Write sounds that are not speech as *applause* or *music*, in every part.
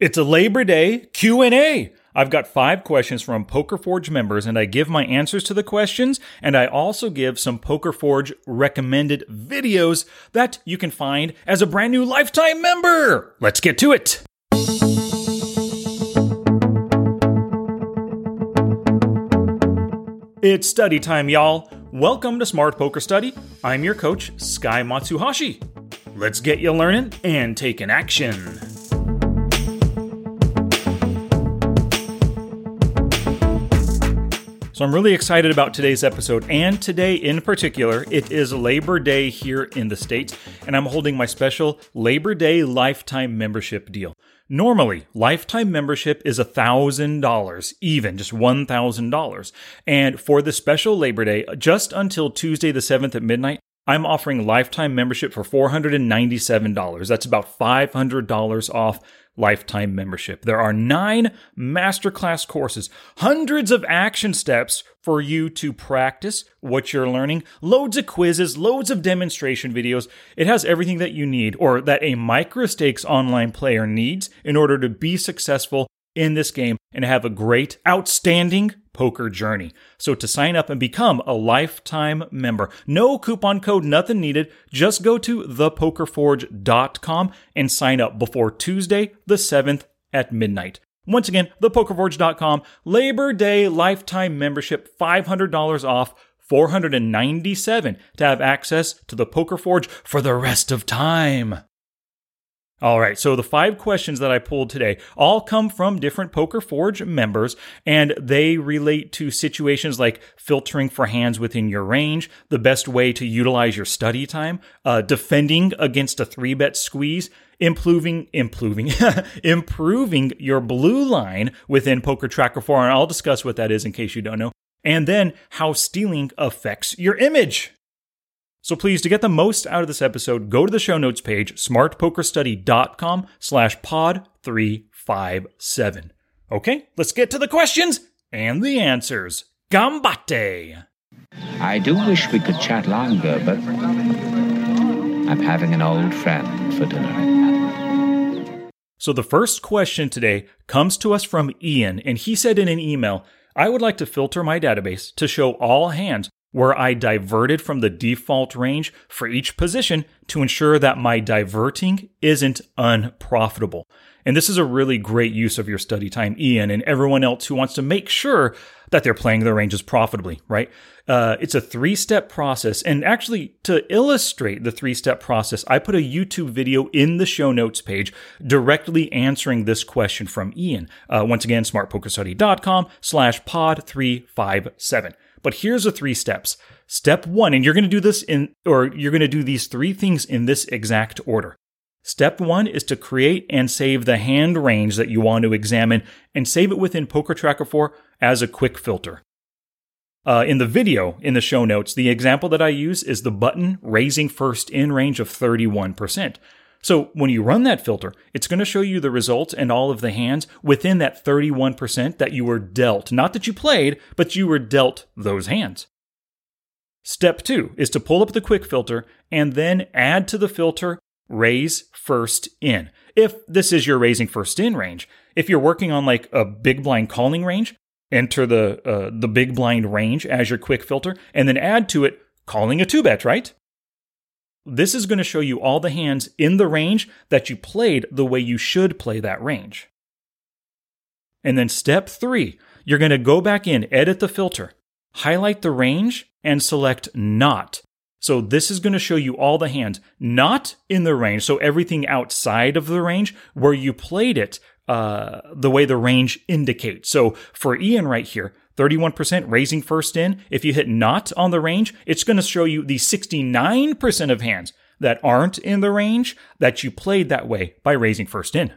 It's a Labor Day Q&A. I've got 5 questions from Poker Forge members and I give my answers to the questions and I also give some Poker Forge recommended videos that you can find as a brand new lifetime member. Let's get to it. It's study time, y'all. Welcome to Smart Poker Study. I'm your coach, Sky Matsuhashi. Let's get you learning and taking action. So I'm really excited about today's episode, and today in particular, it is Labor Day here in the States, and I'm holding my special Labor Day lifetime membership deal. Normally, lifetime membership is $1,000, even just $1,000. And for the special Labor Day, just until Tuesday the 7th at midnight, I'm offering lifetime membership for $497. That's about $500 off lifetime membership. There are nine masterclass courses, hundreds of action steps for you to practice what you're learning, loads of quizzes, loads of demonstration videos. It has everything that you need or that a micro stakes online player needs in order to be successful in this game and have a great, outstanding poker journey. So to sign up and become a lifetime member, no coupon code, nothing needed. Just go to thepokerforge.com and sign up before Tuesday, the 7th at midnight. Once again, thepokerforge.com, Labor Day lifetime membership, $500 off. 497 to have access to the Poker Forge for the rest of time. All right, so the five questions that I pulled today all come from different Poker Forge members, and they relate to situations like filtering for hands within your range, the best way to utilize your study time, uh, defending against a three bet squeeze, improving, improving, *laughs* improving your blue line within Poker Tracker 4, and I'll discuss what that is in case you don't know, and then how stealing affects your image. So please, to get the most out of this episode, go to the show notes page, smartpokerstudy.com slash pod 357. Okay, let's get to the questions and the answers. Gambate! I do wish we could chat longer, but I'm having an old friend for dinner. So the first question today comes to us from Ian, and he said in an email, I would like to filter my database to show all hands where I diverted from the default range for each position to ensure that my diverting isn't unprofitable. And this is a really great use of your study time, Ian, and everyone else who wants to make sure that they're playing their ranges profitably, right? Uh, it's a three step process. And actually, to illustrate the three step process, I put a YouTube video in the show notes page directly answering this question from Ian. Uh, once again, smartpokerstudy.com slash pod 357. But here's the three steps. Step one, and you're going to do this in, or you're going to do these three things in this exact order. Step one is to create and save the hand range that you want to examine and save it within Poker Tracker 4 as a quick filter. Uh, in the video, in the show notes, the example that I use is the button raising first in range of 31%. So when you run that filter, it's going to show you the results and all of the hands within that 31% that you were dealt. Not that you played, but you were dealt those hands. Step two is to pull up the quick filter and then add to the filter raise first in. If this is your raising first in range, if you're working on like a big blind calling range, enter the uh, the big blind range as your quick filter and then add to it calling a two bet, right? This is going to show you all the hands in the range that you played the way you should play that range. And then step three, you're going to go back in, edit the filter, highlight the range, and select not. So this is going to show you all the hands not in the range. So everything outside of the range where you played it uh, the way the range indicates. So for Ian right here, 31% raising first in. If you hit not on the range, it's going to show you the 69% of hands that aren't in the range that you played that way by raising first in.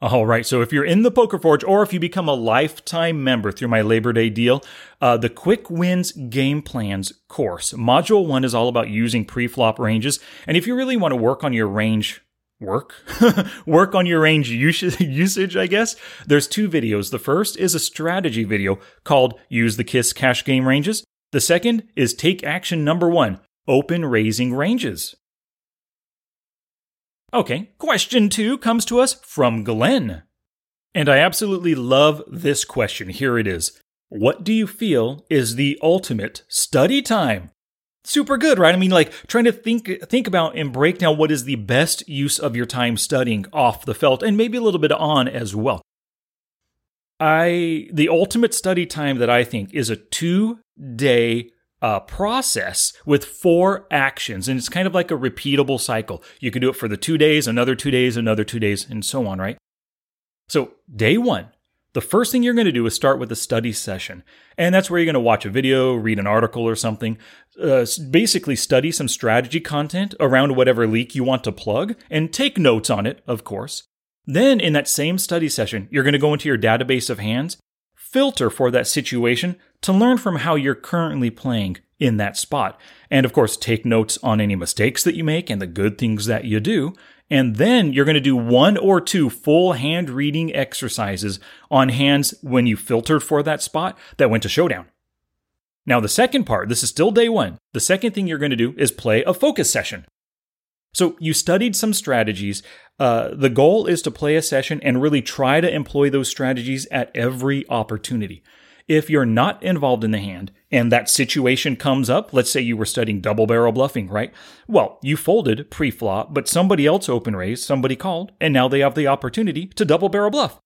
All right, so if you're in the Poker Forge or if you become a lifetime member through my Labor Day deal, uh, the Quick Wins Game Plans course, Module 1 is all about using pre-flop ranges. And if you really want to work on your range work *laughs* work on your range *laughs* usage i guess there's two videos the first is a strategy video called use the kiss cash game ranges the second is take action number one open raising ranges Okay, question two comes to us from Glenn. And I absolutely love this question. Here it is. What do you feel is the ultimate study time? Super good, right? I mean, like trying to think think about and break down what is the best use of your time studying off the felt and maybe a little bit on as well. I the ultimate study time that I think is a 2-day uh, process with four actions, and it's kind of like a repeatable cycle. You can do it for the two days, another two days, another two days, and so on, right? So, day one, the first thing you're going to do is start with a study session. And that's where you're going to watch a video, read an article or something, uh, basically study some strategy content around whatever leak you want to plug, and take notes on it, of course. Then, in that same study session, you're going to go into your database of hands, filter for that situation, to learn from how you're currently playing in that spot. And of course, take notes on any mistakes that you make and the good things that you do. And then you're going to do one or two full hand reading exercises on hands when you filtered for that spot that went to showdown. Now, the second part, this is still day one. The second thing you're going to do is play a focus session. So you studied some strategies. Uh, the goal is to play a session and really try to employ those strategies at every opportunity if you're not involved in the hand and that situation comes up, let's say you were studying double barrel bluffing, right? Well, you folded pre flop, but somebody else open raised, somebody called, and now they have the opportunity to double barrel bluff.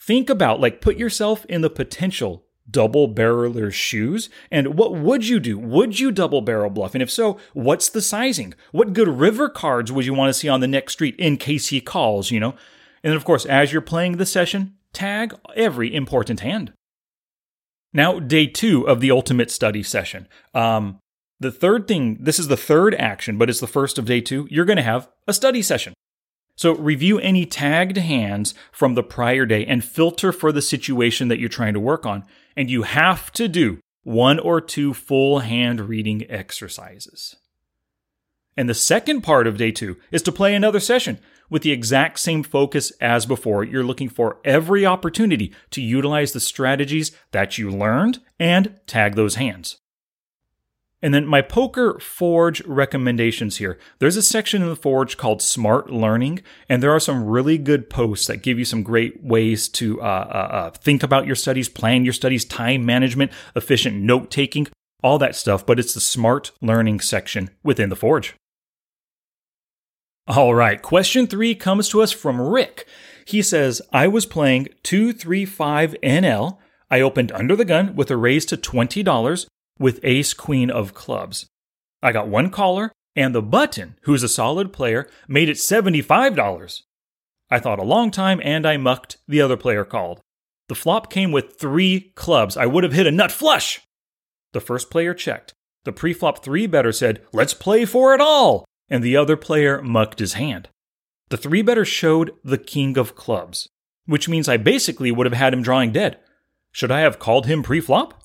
Think about, like, put yourself in the potential double barreler's shoes and what would you do? Would you double barrel bluff? And if so, what's the sizing? What good river cards would you want to see on the next street in case he calls, you know? And then, of course, as you're playing the session, tag every important hand. Now, day two of the ultimate study session. Um, the third thing, this is the third action, but it's the first of day two. You're going to have a study session. So review any tagged hands from the prior day and filter for the situation that you're trying to work on. And you have to do one or two full hand reading exercises. And the second part of day two is to play another session with the exact same focus as before. You're looking for every opportunity to utilize the strategies that you learned and tag those hands. And then my Poker Forge recommendations here. There's a section in the Forge called Smart Learning, and there are some really good posts that give you some great ways to uh, uh, uh, think about your studies, plan your studies, time management, efficient note taking, all that stuff. But it's the Smart Learning section within the Forge. All right, question three comes to us from Rick. He says, I was playing 235 NL. I opened under the gun with a raise to $20 with ace queen of clubs. I got one caller, and the button, who's a solid player, made it $75. I thought a long time and I mucked, the other player called. The flop came with three clubs. I would have hit a nut flush. The first player checked. The preflop three better said, Let's play for it all and the other player mucked his hand. The three better showed the king of clubs, which means I basically would have had him drawing dead. Should I have called him pre-flop?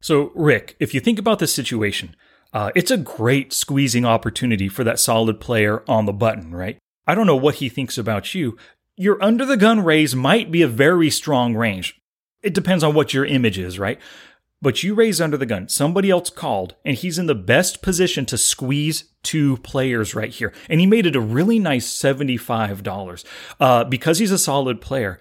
So, Rick, if you think about this situation, uh, it's a great squeezing opportunity for that solid player on the button, right? I don't know what he thinks about you. Your under the gun raise might be a very strong range. It depends on what your image is, right? But you raise under the gun. Somebody else called, and he's in the best position to squeeze two players right here. And he made it a really nice $75. Uh, because he's a solid player,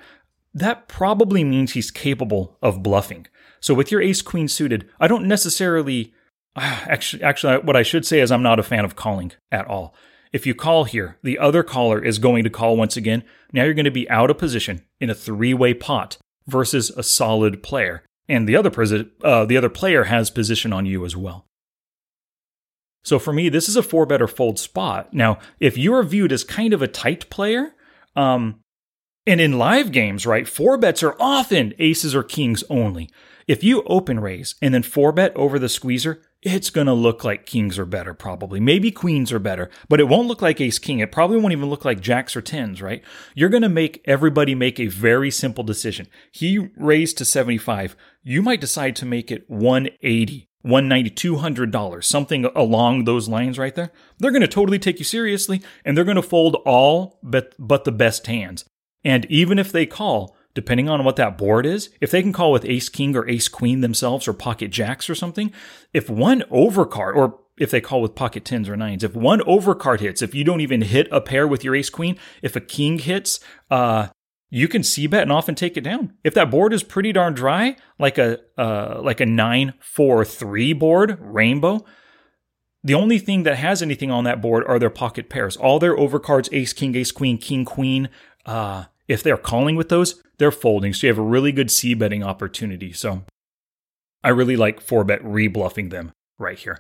that probably means he's capable of bluffing. So with your ace queen suited, I don't necessarily. *sighs* Actually, actually, what I should say is I'm not a fan of calling at all. If you call here, the other caller is going to call once again. Now you're going to be out of position in a three way pot versus a solid player and the other presi- uh, the other player has position on you as well. So for me, this is a four better fold spot. Now, if you are viewed as kind of a tight player, um, and in live games, right, four bets are often aces or kings only. If you open raise and then four bet over the squeezer, it's going to look like kings are better, probably. Maybe queens are better, but it won't look like ace king. It probably won't even look like jacks or tens, right? You're going to make everybody make a very simple decision. He raised to 75. You might decide to make it 180. 190 $200 something along those lines right there they're going to totally take you seriously and they're going to fold all but but the best hands and even if they call depending on what that board is, if they can call with ace king or ace queen themselves or pocket jacks or something, if one overcard or if they call with pocket tens or nines. If one overcard hits, if you don't even hit a pair with your ace queen, if a king hits, uh, you can c bet and often take it down. If that board is pretty darn dry, like a uh, like a nine four three board, rainbow, the only thing that has anything on that board are their pocket pairs. All their overcards, ace, king, ace, queen, king, queen. Uh, if they're calling with those, they're folding. So you have a really good c betting opportunity. So I really like four bet rebluffing them right here.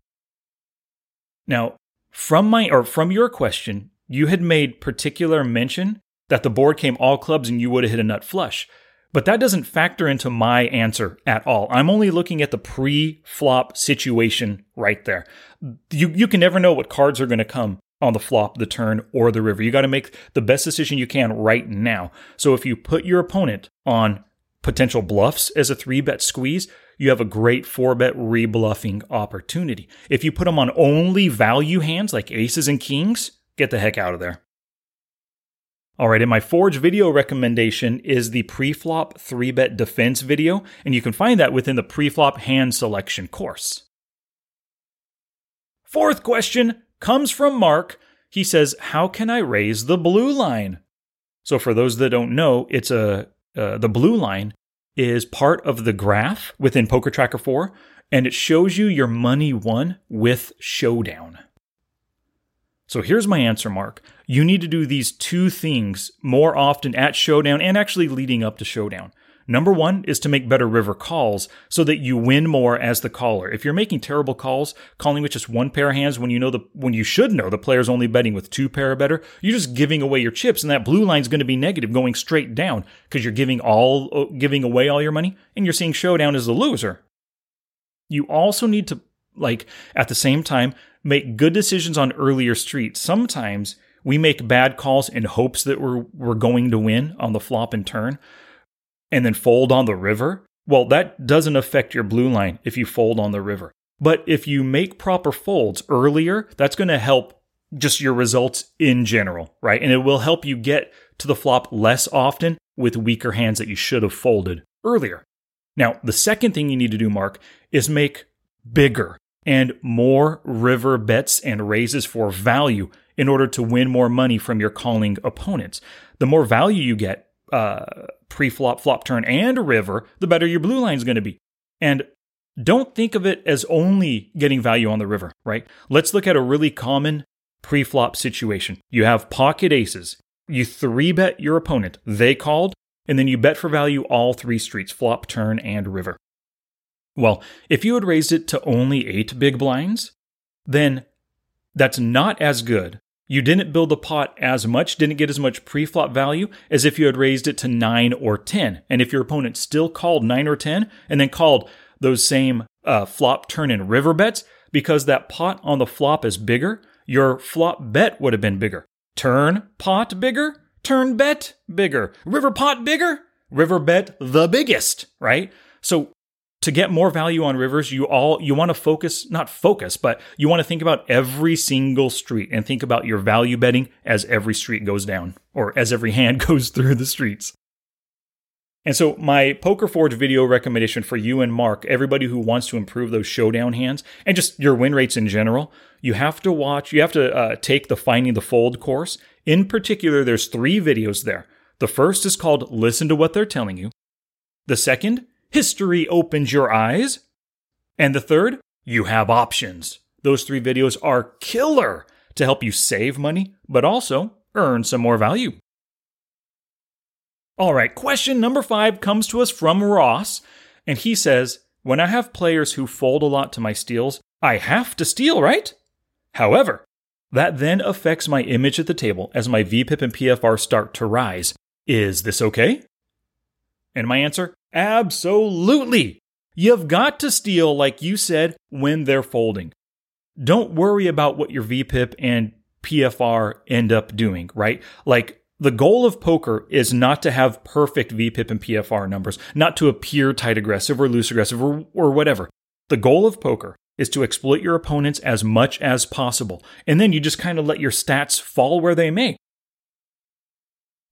Now, from my or from your question, you had made particular mention that the board came all clubs and you would have hit a nut flush. But that doesn't factor into my answer at all. I'm only looking at the pre-flop situation right there. You you can never know what cards are going to come on the flop, the turn, or the river. You got to make the best decision you can right now. So if you put your opponent on potential bluffs as a three bet squeeze, you have a great four bet rebluffing opportunity. If you put them on only value hands like aces and kings, get the heck out of there. All right, and my Forge video recommendation is the pre-flop 3-bet defense video, and you can find that within the pre-flop hand selection course. Fourth question comes from Mark. He says, "How can I raise the blue line?" So for those that don't know, it's a uh, the blue line is part of the graph within Poker Tracker 4, and it shows you your money won with Showdown. So here's my answer, Mark. You need to do these two things more often at Showdown and actually leading up to Showdown. Number one is to make better river calls so that you win more as the caller. If you're making terrible calls, calling with just one pair of hands when you know the when you should know the player's only betting with two pair or better, you're just giving away your chips, and that blue line's going to be negative, going straight down because you're giving all uh, giving away all your money, and you're seeing showdown as the loser. You also need to like at the same time make good decisions on earlier streets. Sometimes we make bad calls in hopes that we're we're going to win on the flop and turn and then fold on the river. Well, that doesn't affect your blue line if you fold on the river. But if you make proper folds earlier, that's going to help just your results in general, right? And it will help you get to the flop less often with weaker hands that you should have folded earlier. Now, the second thing you need to do, Mark, is make bigger and more river bets and raises for value in order to win more money from your calling opponents. The more value you get, uh, pre flop, flop turn, and a river, the better your blue line is going to be. And don't think of it as only getting value on the river, right? Let's look at a really common pre flop situation. You have pocket aces. You three bet your opponent. They called, and then you bet for value all three streets flop, turn, and river. Well, if you had raised it to only eight big blinds, then that's not as good. You didn't build the pot as much, didn't get as much pre-flop value as if you had raised it to 9 or 10. And if your opponent still called 9 or 10 and then called those same uh, flop, turn, and river bets, because that pot on the flop is bigger, your flop bet would have been bigger. Turn pot bigger, turn bet bigger, river pot bigger, river bet the biggest, right? So to get more value on rivers, you all you want to focus, not focus, but you want to think about every single street and think about your value betting as every street goes down or as every hand *laughs* goes through the streets. And so, my Poker Forge video recommendation for you and Mark, everybody who wants to improve those showdown hands and just your win rates in general, you have to watch, you have to uh, take the Finding the Fold course. In particular, there's three videos there. The first is called Listen to What They're Telling You. The second History opens your eyes. And the third, you have options. Those three videos are killer to help you save money, but also earn some more value. All right, question number five comes to us from Ross, and he says, When I have players who fold a lot to my steals, I have to steal, right? However, that then affects my image at the table as my VPIP and PFR start to rise. Is this okay? And my answer Absolutely. You've got to steal, like you said, when they're folding. Don't worry about what your VPIP and PFR end up doing, right? Like the goal of poker is not to have perfect VPIP and PFR numbers, not to appear tight aggressive or loose aggressive or, or whatever. The goal of poker is to exploit your opponents as much as possible. And then you just kind of let your stats fall where they may.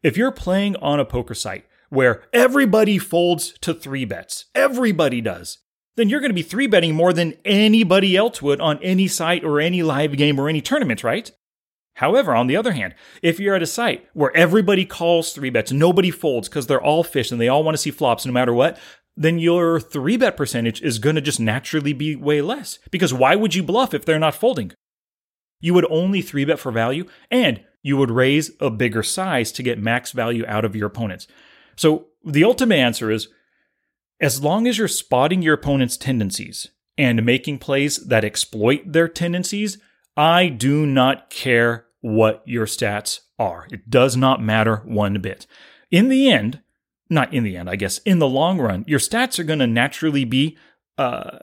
If you're playing on a poker site where everybody folds to three bets. Everybody does. then you're going to be three betting more than anybody else would on any site or any live game or any tournament, right? However, on the other hand, if you're at a site where everybody calls three bets, nobody folds because they're all fish and they all want to see flops no matter what, then your three bet percentage is going to just naturally be way less. Because why would you bluff if they're not folding? You would only three bet for value and you would raise a bigger size to get max value out of your opponents. So the ultimate answer is as long as you're spotting your opponent's tendencies and making plays that exploit their tendencies, I do not care what your stats are. It does not matter one bit. In the end, not in the end, I guess, in the long run, your stats are going to naturally be, uh,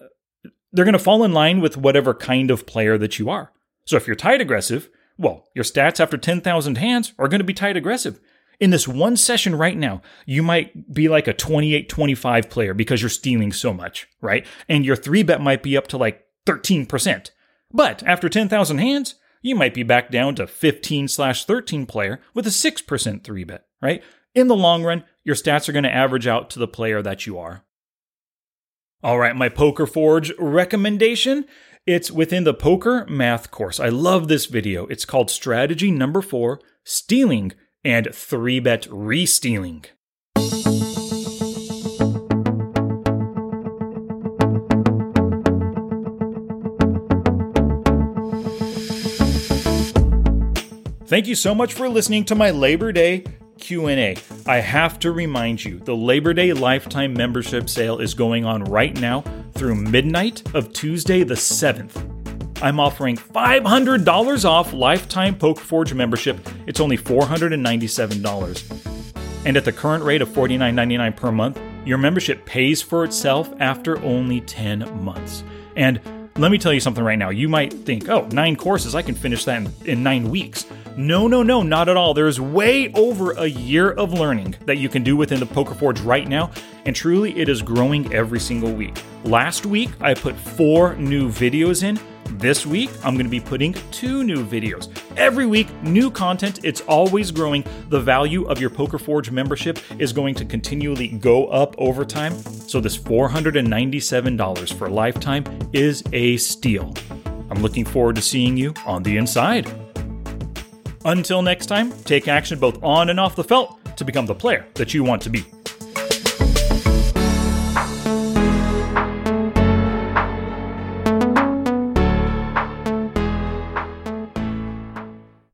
they're going to fall in line with whatever kind of player that you are. So if you're tight aggressive, well, your stats after 10,000 hands are going to be tight aggressive. In this one session right now, you might be like a 28 25 player because you're stealing so much, right? And your three bet might be up to like 13%. But after 10,000 hands, you might be back down to 15 slash 13 player with a 6% 3 bet, right? In the long run, your stats are going to average out to the player that you are. All right, my Poker Forge recommendation. It's within the poker math course. I love this video. It's called Strategy Number Four Stealing and 3 Bet Re-Stealing. Thank you so much for listening to my Labor Day Q&A. I have to remind you, the Labor Day lifetime membership sale is going on right now through midnight of Tuesday the 7th. I'm offering $500 off lifetime PokerForge membership. It's only $497. And at the current rate of $49.99 per month, your membership pays for itself after only 10 months. And let me tell you something right now. You might think, oh, nine courses, I can finish that in, in nine weeks. No, no, no, not at all. There's way over a year of learning that you can do within the Poker Forge right now, and truly it is growing every single week. Last week, I put four new videos in. This week, I'm going to be putting two new videos. Every week, new content. It's always growing. The value of your Poker Forge membership is going to continually go up over time. So, this $497 for lifetime is a steal. I'm looking forward to seeing you on the inside. Until next time, take action both on and off the felt to become the player that you want to be.